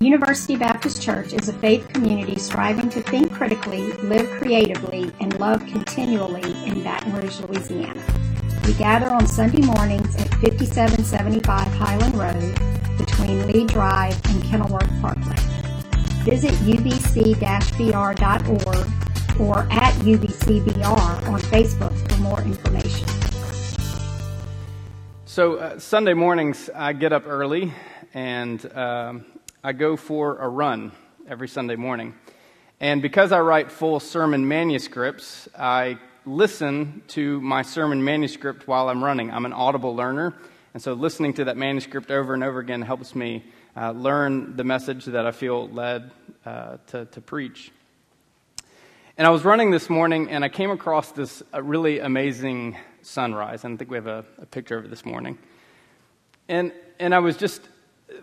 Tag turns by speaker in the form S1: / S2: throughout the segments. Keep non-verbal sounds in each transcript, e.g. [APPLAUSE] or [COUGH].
S1: University Baptist Church is a faith community striving to think critically, live creatively, and love continually in Baton Rouge, Louisiana. We gather on Sunday mornings at 5775 Highland Road between Lee Drive and Kenilworth Parkway. Visit ubc-br.org or at ubcbr on Facebook for more information.
S2: So, uh, Sunday mornings, I get up early and um, I go for a run every Sunday morning. And because I write full sermon manuscripts, I listen to my sermon manuscript while I'm running. I'm an audible learner, and so listening to that manuscript over and over again helps me uh, learn the message that I feel led uh, to, to preach. And I was running this morning, and I came across this uh, really amazing sunrise. And I think we have a, a picture of it this morning. And, and I was just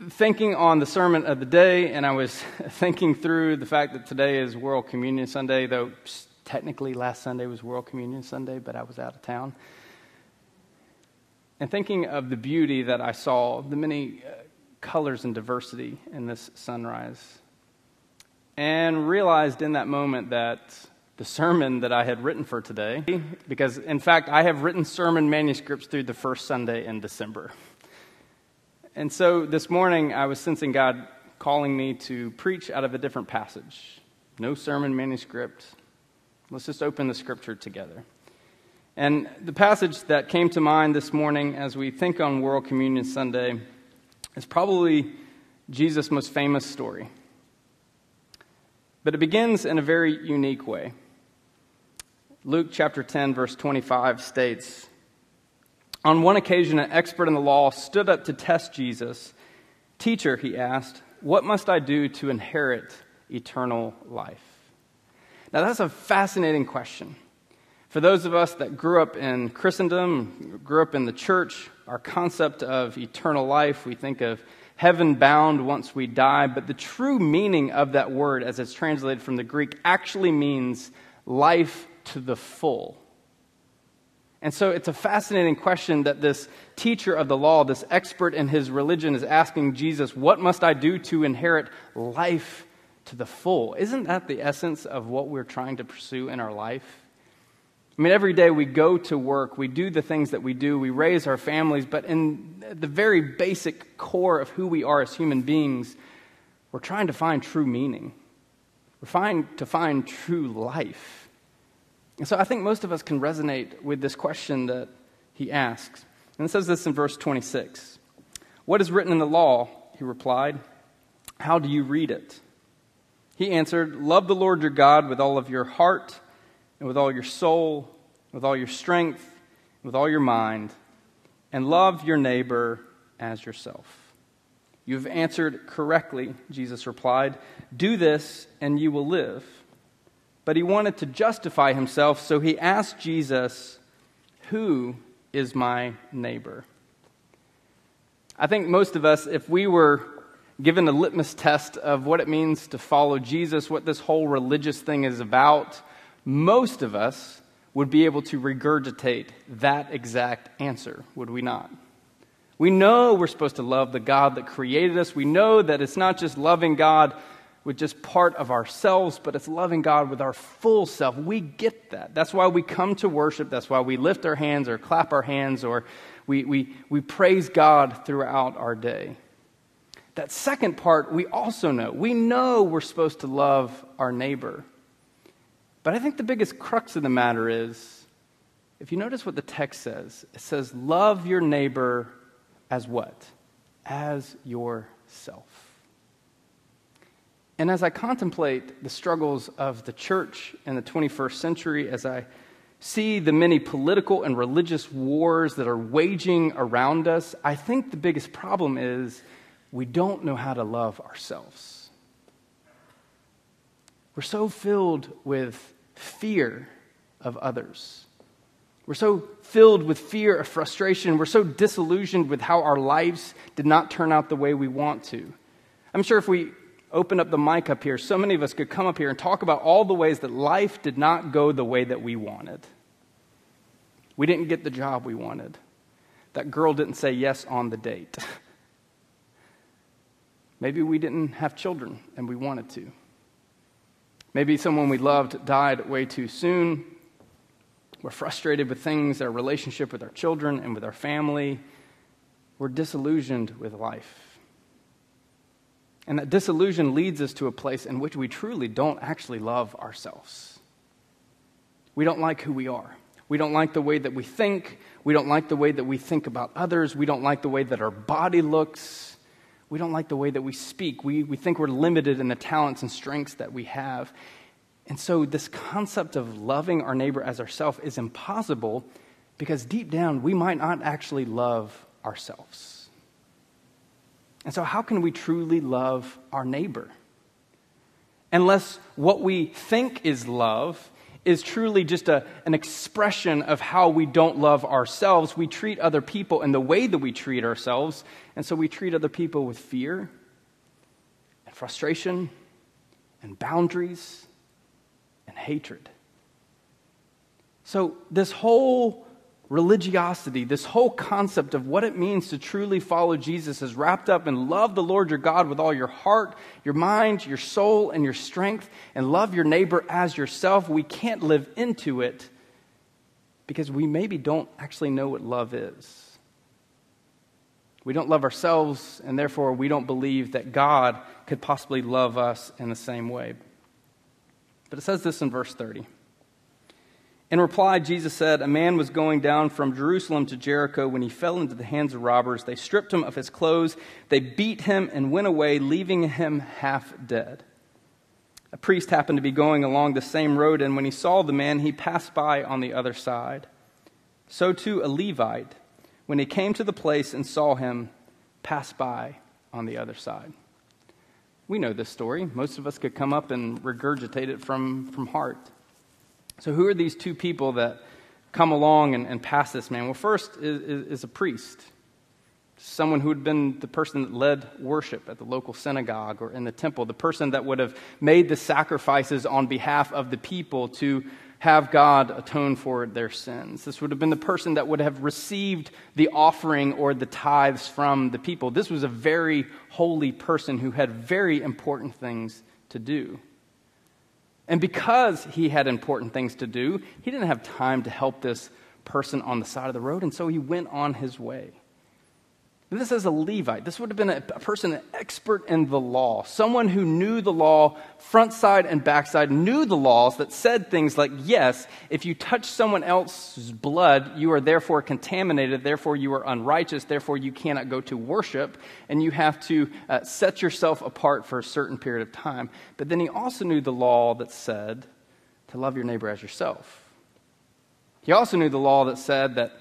S2: thinking on the sermon of the day, and I was [LAUGHS] thinking through the fact that today is World Communion Sunday, though technically last Sunday was World Communion Sunday, but I was out of town. And thinking of the beauty that I saw, the many uh, colors and diversity in this sunrise, and realized in that moment that the sermon that I had written for today, because in fact, I have written sermon manuscripts through the first Sunday in December. And so this morning, I was sensing God calling me to preach out of a different passage. No sermon manuscript. Let's just open the scripture together. And the passage that came to mind this morning as we think on World Communion Sunday is probably Jesus' most famous story. But it begins in a very unique way. Luke chapter 10, verse 25 states on one occasion, an expert in the law stood up to test Jesus. Teacher, he asked, what must I do to inherit eternal life? Now, that's a fascinating question. For those of us that grew up in Christendom, grew up in the church, our concept of eternal life, we think of heaven bound once we die, but the true meaning of that word, as it's translated from the Greek, actually means life to the full. And so it's a fascinating question that this teacher of the law, this expert in his religion, is asking Jesus, What must I do to inherit life to the full? Isn't that the essence of what we're trying to pursue in our life? I mean, every day we go to work, we do the things that we do, we raise our families, but in the very basic core of who we are as human beings, we're trying to find true meaning. We're trying to find true life. And so I think most of us can resonate with this question that he asks. And it says this in verse 26 What is written in the law? He replied. How do you read it? He answered, Love the Lord your God with all of your heart, and with all your soul, with all your strength, with all your mind, and love your neighbor as yourself. You've answered correctly, Jesus replied. Do this, and you will live but he wanted to justify himself, so he asked Jesus, Who is my neighbor? I think most of us, if we were given a litmus test of what it means to follow Jesus, what this whole religious thing is about, most of us would be able to regurgitate that exact answer, would we not? We know we're supposed to love the God that created us. We know that it's not just loving God with just part of ourselves, but it's loving God with our full self. We get that. That's why we come to worship. That's why we lift our hands or clap our hands or we, we, we praise God throughout our day. That second part, we also know. We know we're supposed to love our neighbor. But I think the biggest crux of the matter is if you notice what the text says, it says, Love your neighbor as what? As yourself. And as I contemplate the struggles of the church in the 21st century, as I see the many political and religious wars that are waging around us, I think the biggest problem is we don't know how to love ourselves. We're so filled with fear of others. We're so filled with fear of frustration. We're so disillusioned with how our lives did not turn out the way we want to. I'm sure if we open up the mic up here, so many of us could come up here and talk about all the ways that life did not go the way that we wanted. We didn't get the job we wanted. That girl didn't say yes on the date. [LAUGHS] Maybe we didn't have children and we wanted to. Maybe someone we loved died way too soon. We're frustrated with things, our relationship with our children and with our family. We're disillusioned with life. And that disillusion leads us to a place in which we truly don't actually love ourselves. We don't like who we are. We don't like the way that we think. We don't like the way that we think about others. We don't like the way that our body looks. We don't like the way that we speak. We, we think we're limited in the talents and strengths that we have. And so, this concept of loving our neighbor as ourselves is impossible because deep down, we might not actually love ourselves. And so, how can we truly love our neighbor? Unless what we think is love is truly just a, an expression of how we don't love ourselves. We treat other people in the way that we treat ourselves. And so we treat other people with fear and frustration and boundaries and hatred. So, this whole religiosity, this whole concept of what it means to truly follow Jesus is wrapped up in love the Lord your God with all your heart, your mind, your soul, and your strength, and love your neighbor as yourself. We can't live into it because we maybe don't actually know what love is. We don't love ourselves, and therefore we don't believe that God could possibly love us in the same way. But it says this in verse 30. In reply, Jesus said, A man was going down from Jerusalem to Jericho when he fell into the hands of robbers. They stripped him of his clothes, they beat him, and went away, leaving him half dead. A priest happened to be going along the same road, and when he saw the man, he passed by on the other side. So too a Levite, when he came to the place and saw him, passed by on the other side. We know this story. Most of us could come up and regurgitate it from, from heart. So, who are these two people that come along and, and pass this man? Well, first is, is, is a priest, someone who had been the person that led worship at the local synagogue or in the temple, the person that would have made the sacrifices on behalf of the people to have God atone for their sins. This would have been the person that would have received the offering or the tithes from the people. This was a very holy person who had very important things to do. And because he had important things to do, he didn't have time to help this person on the side of the road, and so he went on his way. This is a Levite. This would have been a, a, person, an expert in the law, someone who knew the law front side and backside, knew the laws that said things like, yes, if you touch someone else's blood, you are therefore contaminated, therefore you are unrighteous, therefore you cannot go to worship, and you have to uh, set yourself apart for a certain period of time. But then he also knew the law that said to love your neighbor as yourself. He also knew the law that said that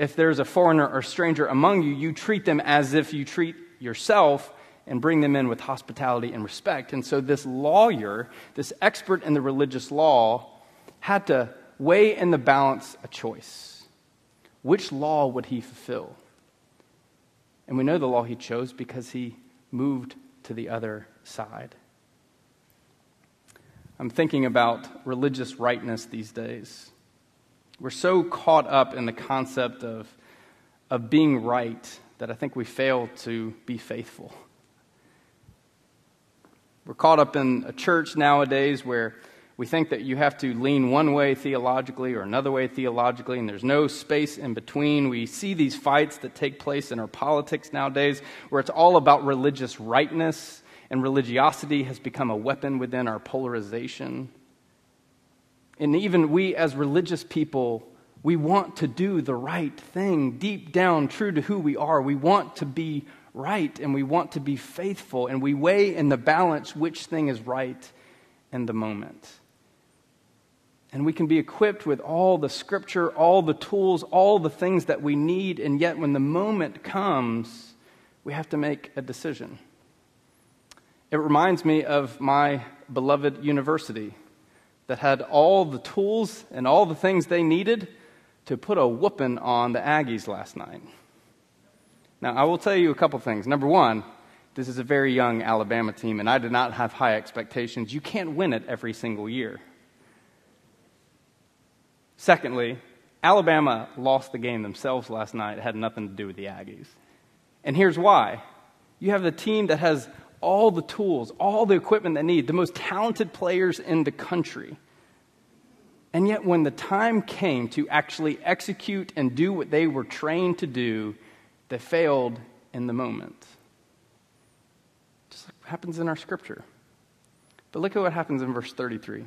S2: if there's a foreigner or stranger among you, you treat them as if you treat yourself and bring them in with hospitality and respect. And so, this lawyer, this expert in the religious law, had to weigh in the balance a choice. Which law would he fulfill? And we know the law he chose because he moved to the other side. I'm thinking about religious rightness these days. We're so caught up in the concept of, of being right that I think we fail to be faithful. We're caught up in a church nowadays where we think that you have to lean one way theologically or another way theologically, and there's no space in between. We see these fights that take place in our politics nowadays where it's all about religious rightness, and religiosity has become a weapon within our polarization. And even we, as religious people, we want to do the right thing deep down, true to who we are. We want to be right and we want to be faithful, and we weigh in the balance which thing is right in the moment. And we can be equipped with all the scripture, all the tools, all the things that we need, and yet when the moment comes, we have to make a decision. It reminds me of my beloved university that had all the tools and all the things they needed to put a whooping on the Aggies last night. Now, I will tell you a couple things. Number one, this is a very young Alabama team, and I did not have high expectations. You can't win it every single year. Secondly, Alabama lost the game themselves last night. It had nothing to do with the Aggies. And here's why you have the team that has all the tools, all the equipment they need, the most talented players in the country. And yet, when the time came to actually execute and do what they were trained to do, they failed in the moment. Just like happens in our scripture. But look at what happens in verse 33. It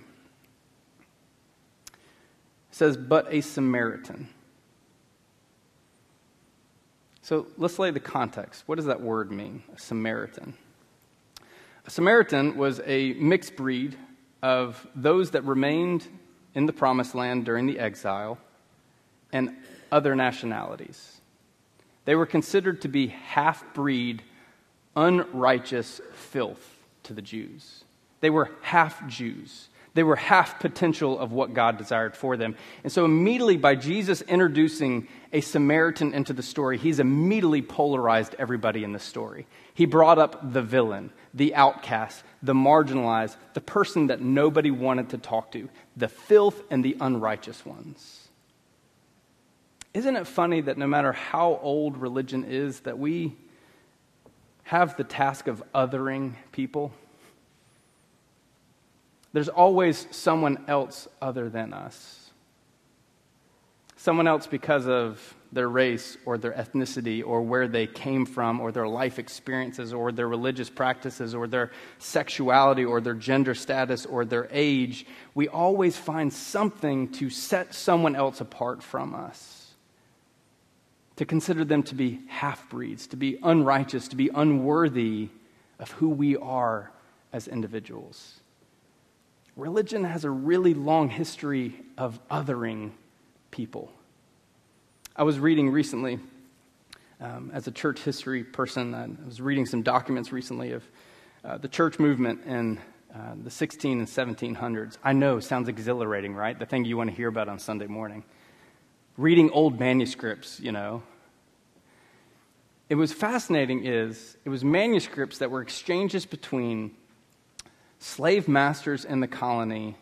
S2: says, But a Samaritan. So let's lay the context. What does that word mean, a Samaritan? A Samaritan was a mixed breed of those that remained in the promised land during the exile and other nationalities. They were considered to be half breed, unrighteous filth to the Jews. They were half Jews. They were half potential of what God desired for them. And so, immediately by Jesus introducing a Samaritan into the story, he's immediately polarized everybody in the story. He brought up the villain, the outcast, the marginalized, the person that nobody wanted to talk to, the filth and the unrighteous ones. Isn't it funny that no matter how old religion is, that we have the task of othering people? There's always someone else other than us. Someone else because of their race or their ethnicity or where they came from or their life experiences or their religious practices or their sexuality or their gender status or their age. We always find something to set someone else apart from us. To consider them to be half breeds, to be unrighteous, to be unworthy of who we are as individuals. Religion has a really long history of othering people. I was reading recently, um, as a church history person, I was reading some documents recently of uh, the church movement in uh, the 16 and 1700s. I know, sounds exhilarating, right? The thing you want to hear about on Sunday morning. Reading old manuscripts, you know. It was fascinating is it was manuscripts that were exchanges between slave masters in the colony,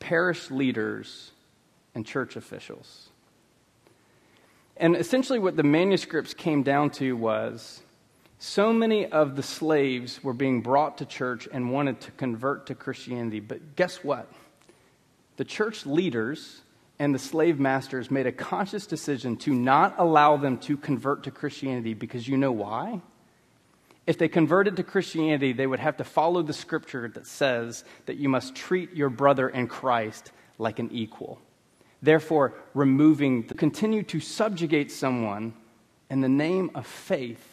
S2: parish leaders, and church officials. And essentially, what the manuscripts came down to was so many of the slaves were being brought to church and wanted to convert to Christianity. But guess what? The church leaders and the slave masters made a conscious decision to not allow them to convert to Christianity because you know why? If they converted to Christianity, they would have to follow the scripture that says that you must treat your brother in Christ like an equal. Therefore, removing, continue to subjugate someone in the name of faith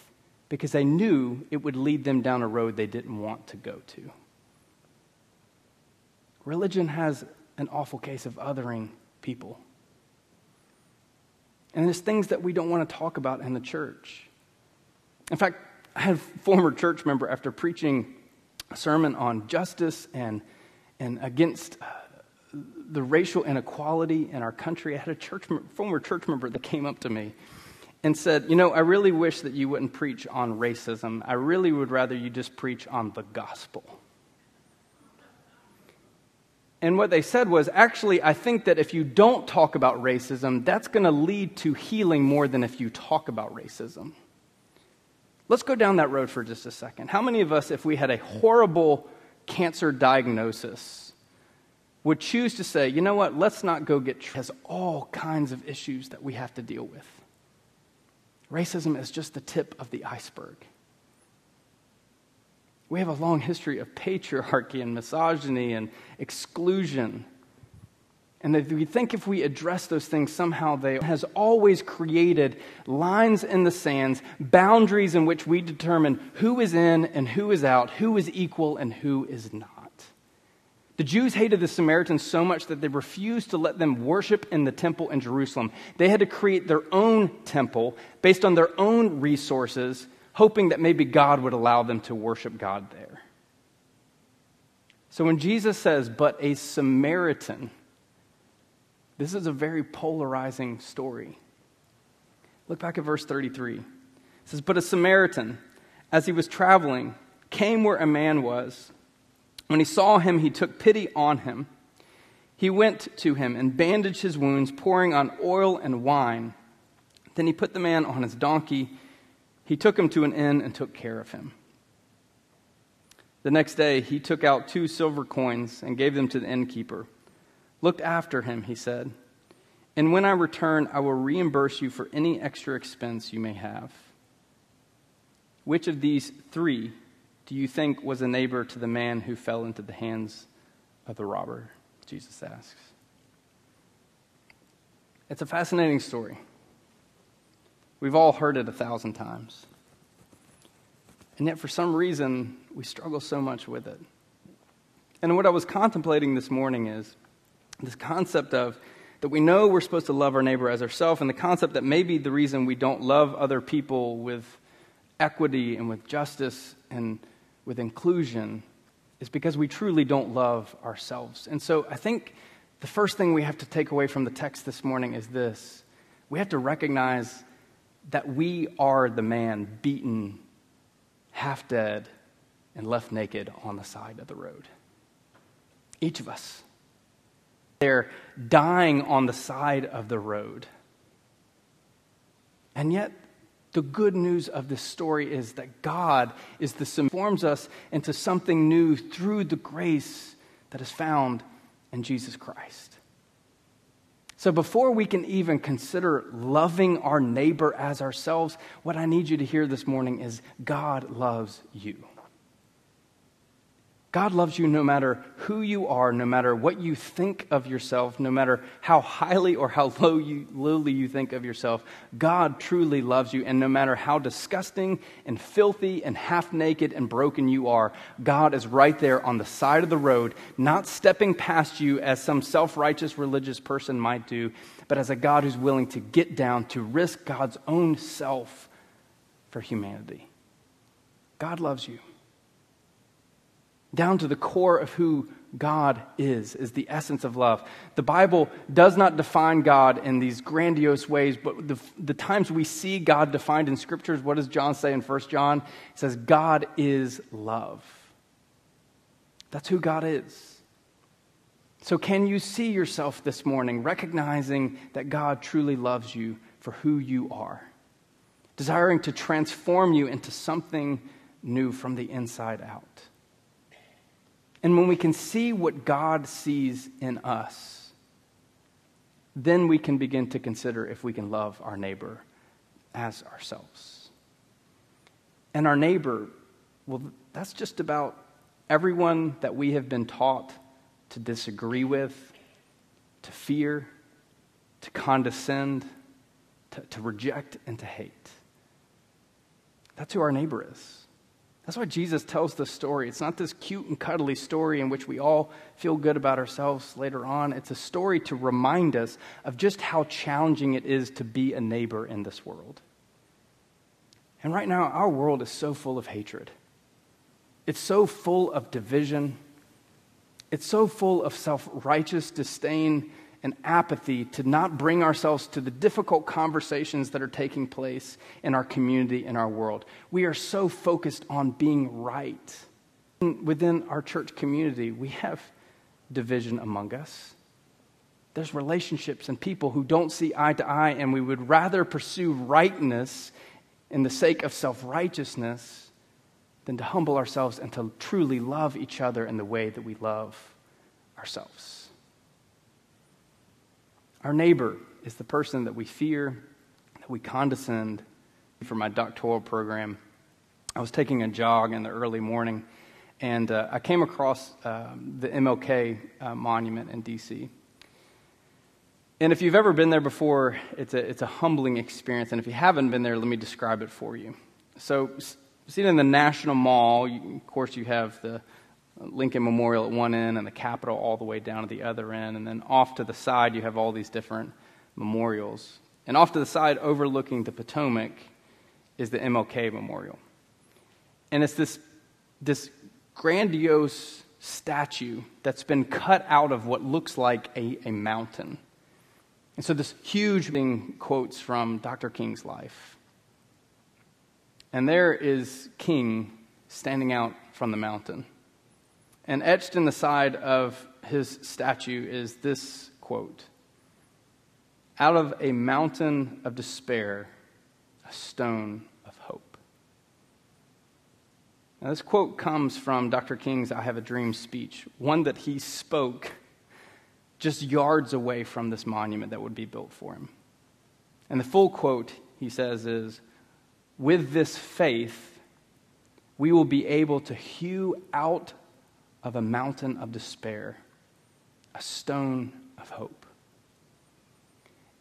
S2: because they knew it would lead them down a road they didn't want to go to. Religion has an awful case of othering people. And there's things that we don't want to talk about in the church. In fact, I had a former church member after preaching a sermon on justice and, and against uh, the racial inequality in our country. I had a church, former church member that came up to me and said, You know, I really wish that you wouldn't preach on racism. I really would rather you just preach on the gospel. And what they said was actually, I think that if you don't talk about racism, that's going to lead to healing more than if you talk about racism. Let's go down that road for just a second. How many of us, if we had a horrible cancer diagnosis, would choose to say, you know what, let's not go get, has all kinds of issues that we have to deal with. Racism is just the tip of the iceberg. We have a long history of patriarchy and misogyny and exclusion and that we think if we address those things, somehow they has always created lines in the sands, boundaries in which we determine who is in and who is out, who is equal and who is not. The Jews hated the Samaritans so much that they refused to let them worship in the temple in Jerusalem. They had to create their own temple based on their own resources, hoping that maybe God would allow them to worship God there. So when Jesus says, but a Samaritan, this is a very polarizing story. Look back at verse 33. It says, But a Samaritan, as he was traveling, came where a man was. When he saw him, he took pity on him. He went to him and bandaged his wounds, pouring on oil and wine. Then he put the man on his donkey. He took him to an inn and took care of him. The next day, he took out two silver coins and gave them to the innkeeper. Look after him, he said, and when I return, I will reimburse you for any extra expense you may have. Which of these three do you think was a neighbor to the man who fell into the hands of the robber? Jesus asks. It's a fascinating story. We've all heard it a thousand times. And yet, for some reason, we struggle so much with it. And what I was contemplating this morning is this concept of that we know we're supposed to love our neighbor as ourselves, and the concept that maybe the reason we don't love other people with equity and with justice and with inclusion is because we truly don't love ourselves. And so I think the first thing we have to take away from the text this morning is this we have to recognize that we are the man beaten, half dead, and left naked on the side of the road. Each of us. They're dying on the side of the road. And yet, the good news of this story is that God is the forms us into something new through the grace that is found in Jesus Christ. So, before we can even consider loving our neighbor as ourselves, what I need you to hear this morning is God loves you. God loves you no matter who you are, no matter what you think of yourself, no matter how highly or how low you, lowly you think of yourself. God truly loves you, and no matter how disgusting and filthy and half naked and broken you are, God is right there on the side of the road, not stepping past you as some self righteous religious person might do, but as a God who's willing to get down to risk God's own self for humanity. God loves you down to the core of who God is, is the essence of love. The Bible does not define God in these grandiose ways, but the, the times we see God defined in scriptures, what does John say in 1 John? He says, God is love. That's who God is. So, can you see yourself this morning recognizing that God truly loves you for who you are, desiring to transform you into something new from the inside out? And when we can see what God sees in us, then we can begin to consider if we can love our neighbor as ourselves. And our neighbor, well, that's just about everyone that we have been taught to disagree with, to fear, to condescend, to, to reject, and to hate. That's who our neighbor is. That's why Jesus tells this story. It's not this cute and cuddly story in which we all feel good about ourselves later on. It's a story to remind us of just how challenging it is to be a neighbor in this world. And right now, our world is so full of hatred. It's so full of division. It's so full of self righteous disdain and apathy to not bring ourselves to the difficult conversations that are taking place in our community, in our world. We are so focused on being right. Within our church community, we have division among us. There's relationships and people who don't see eye to eye, and we would rather pursue rightness in the sake of self righteousness than to humble ourselves and to truly love each other in the way that we love ourselves. Our neighbor is the person that we fear, that we condescend. For my doctoral program, I was taking a jog in the early morning, and uh, I came across uh, the MLK uh, monument in D.C. And if you've ever been there before, it's a, it's a humbling experience. And if you haven't been there, let me describe it for you. So, seen in the National Mall, you, of course, you have the Lincoln Memorial at one end and the Capitol all the way down at the other end. And then off to the side, you have all these different memorials. And off to the side, overlooking the Potomac, is the MLK Memorial. And it's this, this grandiose statue that's been cut out of what looks like a, a mountain. And so this huge thing quotes from Dr. King's life. And there is King standing out from the mountain. And etched in the side of his statue is this quote Out of a mountain of despair, a stone of hope. Now, this quote comes from Dr. King's I Have a Dream speech, one that he spoke just yards away from this monument that would be built for him. And the full quote, he says, is With this faith, we will be able to hew out of a mountain of despair a stone of hope.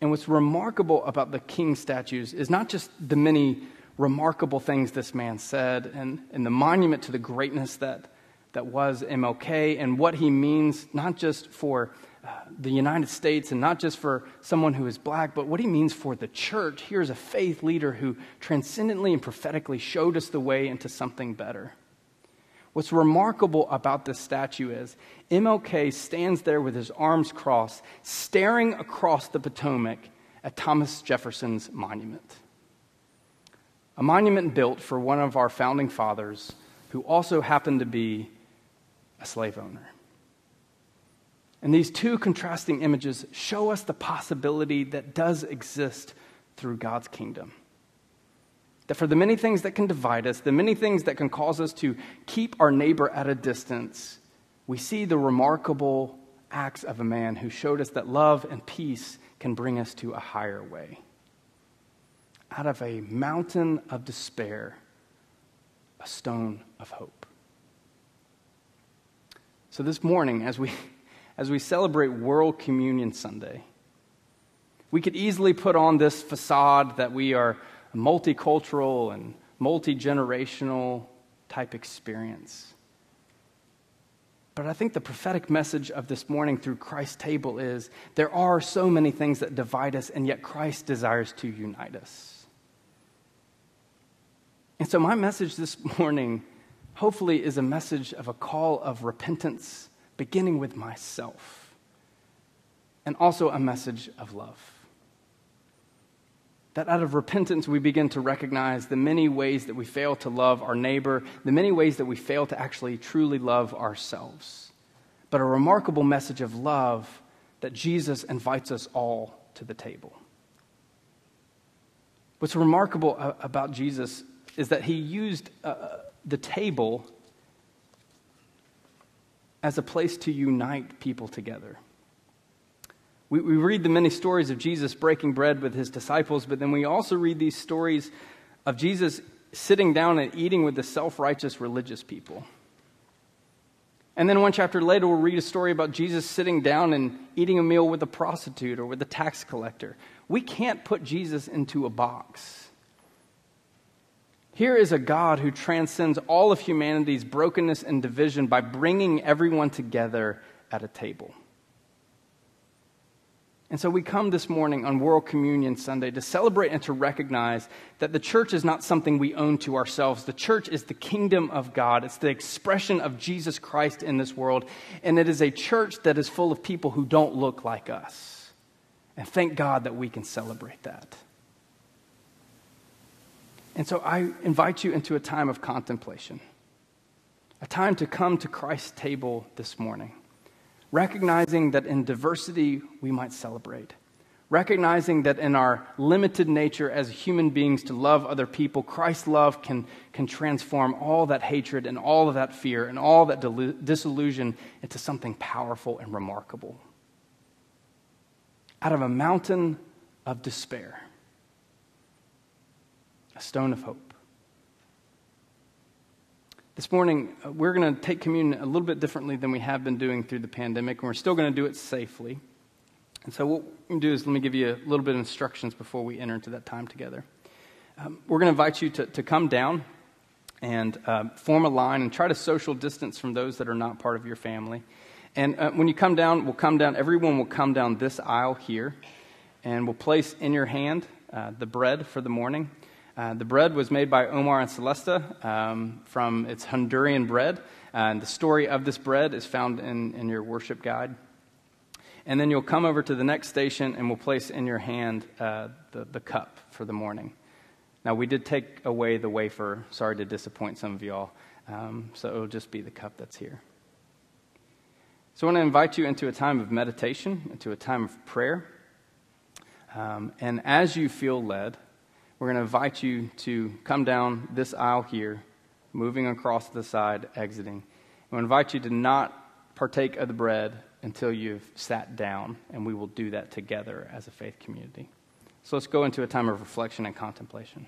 S2: And what's remarkable about the king statues is not just the many remarkable things this man said and, and the monument to the greatness that, that was MLK and what he means, not just for uh, the United States and not just for someone who is black, but what he means for the church. Here's a faith leader who transcendently and prophetically showed us the way into something better. What's remarkable about this statue is MLK stands there with his arms crossed, staring across the Potomac at Thomas Jefferson's monument. A monument built for one of our founding fathers who also happened to be a slave owner. And these two contrasting images show us the possibility that does exist through God's kingdom. That for the many things that can divide us, the many things that can cause us to keep our neighbor at a distance, we see the remarkable acts of a man who showed us that love and peace can bring us to a higher way. Out of a mountain of despair, a stone of hope. So this morning, as we, [LAUGHS] as we celebrate World Communion Sunday, we could easily put on this facade that we are multicultural and multi generational type experience. But I think the prophetic message of this morning through Christ's table is there are so many things that divide us, and yet Christ desires to unite us. And so, my message this [LAUGHS] morning, hopefully, is a message of a call of repentance, beginning with myself, and also a message of love that out of repentance we begin to recognize the many ways that we fail to love our neighbor, the many ways that we fail to actually truly love ourselves. But a remarkable message of love that Jesus invites us all to the table. What's remarkable about Jesus is that he used uh, the table as a place to unite people together. We, we read the many stories of Jesus breaking bread with his disciples, but then we also read these stories of Jesus sitting down and eating with the self righteous religious people. And then one chapter later, we'll read a story about Jesus sitting down and eating a meal with a prostitute or with a tax collector. We can't put Jesus into a box. Here is a God who transcends all of humanity's brokenness and division by bringing everyone together at a table. And so we come this morning on World Communion Sunday to celebrate and to recognize that the church is not something we own to ourselves. The church is the kingdom of God, it's the expression of Jesus Christ in this world. And it is a church that is full of people who don't look like us. And thank God that we can celebrate that. And so I invite you into a time of contemplation, a time to come to Christ's table this morning recognizing that in diversity we might celebrate, recognizing that in our limited nature as human beings to love other people, Christ's love can, can transform all that hatred and all of that fear and all that disillusion into something powerful and remarkable. Out of a mountain of despair, a stone of hope. This morning, uh, we're going to take communion a little bit differently than we have been doing through the pandemic, and we're still going to do it safely. And so, what we're going to do is let me give you a little bit of instructions before we enter into that time together. Um, we're going to invite you to, to come down and uh, form a line and try to social distance from those that are not part of your family. And uh, when you come down, we'll come down, everyone will come down this aisle here, and we'll place in your hand uh, the bread for the morning. Uh, the bread was made by Omar and Celesta um, from its Honduran bread. Uh, and the story of this bread is found in, in your worship guide. And then you'll come over to the next station and we'll place in your hand uh, the, the cup for the morning. Now, we did take away the wafer. Sorry to disappoint some of y'all. Um, so it'll just be the cup that's here. So I want to invite you into a time of meditation, into a time of prayer. Um, and as you feel led, we're going to invite you to come down this aisle here moving across the side, exiting. I invite you to not partake of the bread until you've sat down, and we will do that together as a faith community. So let's go into a time of reflection and contemplation.